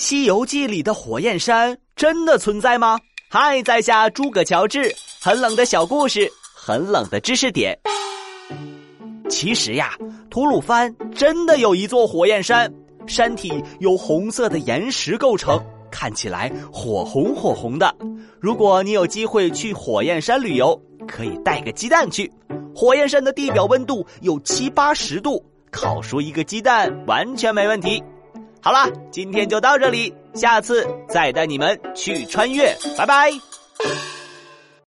西游记》里的火焰山真的存在吗？嗨，在下诸葛乔治，很冷的小故事，很冷的知识点。其实呀，吐鲁番真的有一座火焰山，山体由红色的岩石构成，看起来火红火红的。如果你有机会去火焰山旅游，可以带个鸡蛋去。火焰山的地表温度有七八十度，烤熟一个鸡蛋完全没问题。好了，今天就到这里，下次再带你们去穿越，拜拜。